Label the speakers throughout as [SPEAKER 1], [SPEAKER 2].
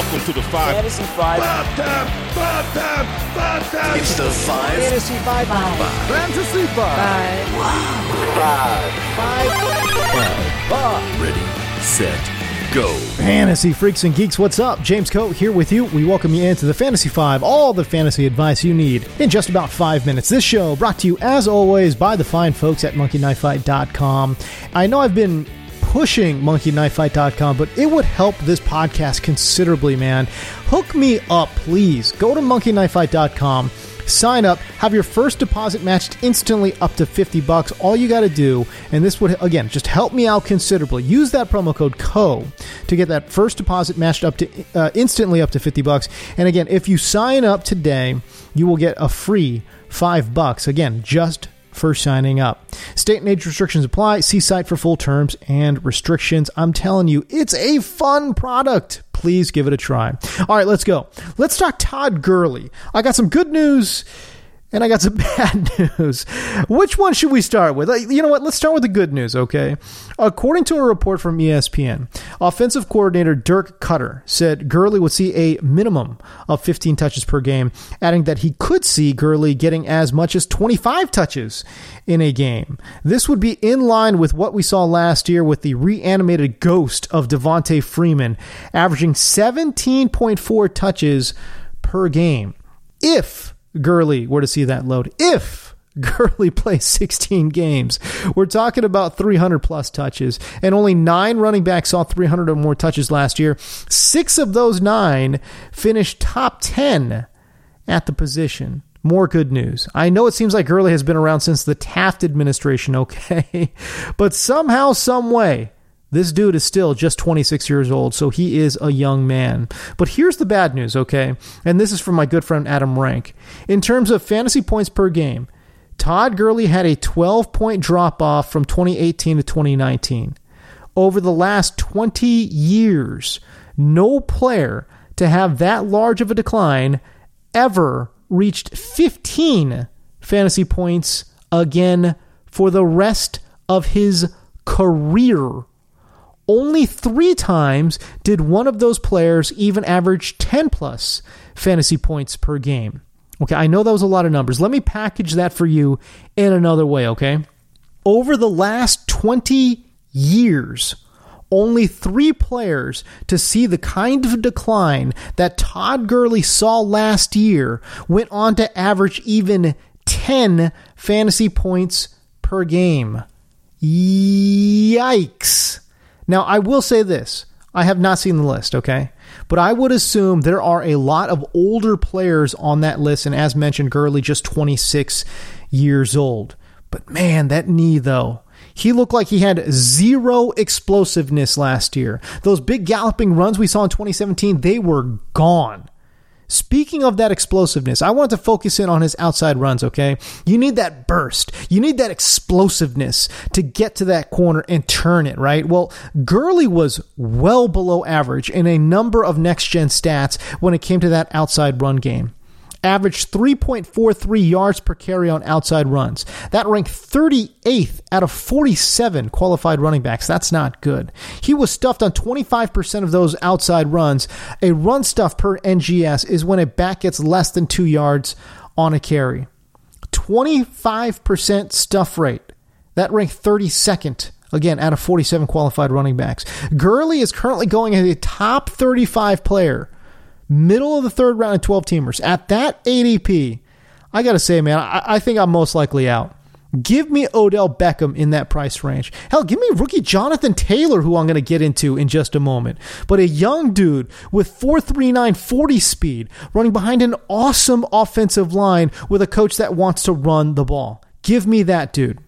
[SPEAKER 1] Welcome to the five.
[SPEAKER 2] Fantasy Five.
[SPEAKER 1] Five time, five time, five time.
[SPEAKER 3] It's the five.
[SPEAKER 2] Fantasy Five.
[SPEAKER 4] Fantasy Five.
[SPEAKER 3] Ready, set, go.
[SPEAKER 4] Fantasy freaks and geeks, what's up? James Koh here with you. We welcome you into the Fantasy Five, all the fantasy advice you need in just about five minutes. This show brought to you, as always, by the fine folks at monkeyknifefight.com. I know I've been pushing monkeyknifefight.com, but it would help this podcast considerably, man. Hook me up, please. Go to monkeyknifefight.com. Sign up, have your first deposit matched instantly up to 50 bucks. All you got to do, and this would again just help me out considerably. Use that promo code CO to get that first deposit matched up to uh, instantly up to 50 bucks. And again, if you sign up today, you will get a free 5 bucks. Again, just for signing up. State and age restrictions apply. See site for full terms and restrictions. I'm telling you, it's a fun product. Please give it a try. All right, let's go. Let's talk Todd Gurley. I got some good news and I got some bad news. Which one should we start with? Uh, You know what? Let's start with the good news, okay? According to a report from ESPN, offensive coordinator Dirk Koetter said Gurley would see a minimum of 15 touches per game, adding that he could see Gurley getting as much as 25 touches in a game. This would be in line with what we saw last year with the reanimated ghost of Devonta Freeman, averaging 17.4 touches per game. If Gurley were to see that load. If Gurley plays 16 games, we're talking about 300 plus touches, and only nine running backs saw 300 or more touches last year. Six of those nine finished top 10 at the position. More good news. I know it seems like Gurley has been around since the Taft administration, okay? But somehow, some way, this dude is still just 26 years old, so he is a young man. But here's the bad news, okay? And this is from my good friend Adam Rank. In terms of fantasy points per game, Todd Gurley had a 12 point drop off from 2018 to 2019. Over the last 20 years, no player to have that large of a decline ever reached 15 fantasy points again for the rest of his career. Only three times did one of those players even average 10 plus fantasy points per game. Okay, I know that was a lot of numbers. Let me package that for you in another way, okay? Over the last 20 years, only three players to see the kind of decline that Todd Gurley saw last year went on to average even 10 fantasy points per game. Yikes. Now, I will say this. I have not seen the list, okay? But I would assume there are a lot of older players on that list, and as mentioned, Gurley just 26 years old. But man, that knee, though. He looked like he had zero explosiveness last year. Those big galloping runs we saw in 2017, they were gone. Speaking of that explosiveness, I want to focus in on his outside runs, okay? You need that burst. You need that explosiveness to get to that corner and turn it, right? Well, Gurley was well below average in a number of next gen stats when it came to that outside run game averaged 3.43 yards per carry on outside runs. That ranked 38th out of 47 qualified running backs. That's not good. He was stuffed on 25% of those outside runs. A run stuff per NGS is when a back gets less than two yards on a carry. 25% stuff rate. That ranked 32nd again out of 47 qualified running backs. Gurley is currently going as a top 35 player middle of the third round of 12 teamers at that ADP, I got to say, man, I, I, think I'm most likely out. Give me Odell Beckham in that price range. Hell, give me rookie Jonathan Taylor, who I'm going to get into in just a moment. But a young dude with 439 40 speed running behind an awesome offensive line with a coach that wants to run the ball. Give me that dude.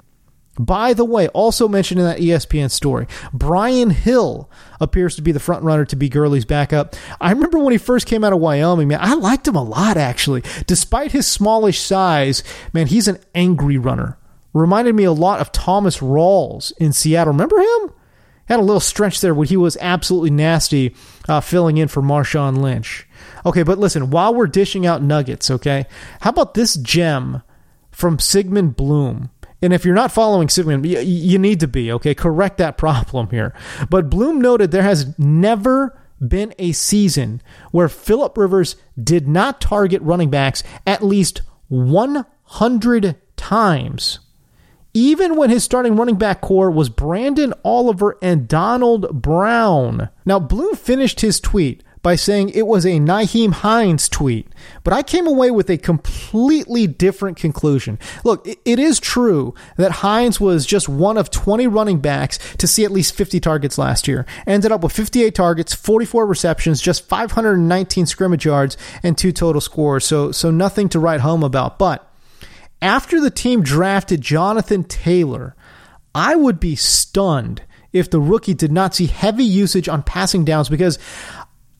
[SPEAKER 4] By the way, also mentioned in that ESPN story, Brian Hill appears to be the front runner to be Gurley's backup. I remember when he first came out of Wyoming, man, I liked him a lot actually. Despite his smallish size, man, he's an angry runner. Reminded me a lot of Thomas Rawls in Seattle. Remember him? Had a little stretch there when he was absolutely nasty, uh, filling in for Marshawn Lynch. Okay, but listen, while we're dishing out nuggets, okay, how about this gem from Sigmund Bloom? And if you're not following you, you need to be, okay? Correct that problem here. But Bloom noted there has never been a season where Philip Rivers did not target running backs at least 100 times. Even when his starting running back corps was Branden Oliver and Donald Brown. Now, Bloom finished his tweet by saying it was a Nyheim Hines tweet, but I came away with a completely different conclusion. Look, it is true that Hines was just one of 20 running backs to see at least 50 targets last year. Ended up with 58 targets, 44 receptions, just 519 scrimmage yards, and two total scores. So, so nothing to write home about. But after the team drafted Jonathan Taylor, I would be stunned if the rookie did not see heavy usage on passing downs because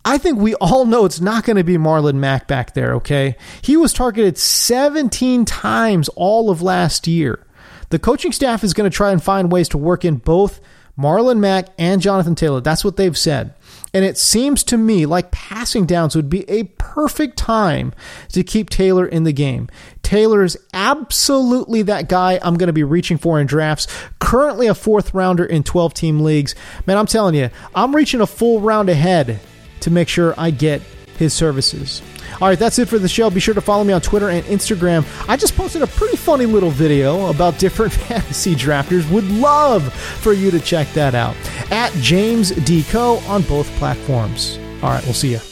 [SPEAKER 4] I think we all know it's not going to be Marlon Mack back there, okay? He was targeted 17 times all of last year. The coaching staff is going to try and find ways to work in both Marlon Mack and Jonathan Taylor. That's what they've said. And it seems to me like passing downs would be a perfect time to keep Taylor in the game. Taylor is absolutely that guy I'm going to be reaching for in drafts. Currently a fourth rounder in 12 team leagues. Man, I'm telling you, I'm reaching a full round ahead to make sure I get his services. All right, that's it for the show. Be sure to follow me on Twitter and Instagram. I just posted a pretty funny little video about different fantasy drafters. Would love for you to check that out at James D. Co on both platforms. All right, we'll see you.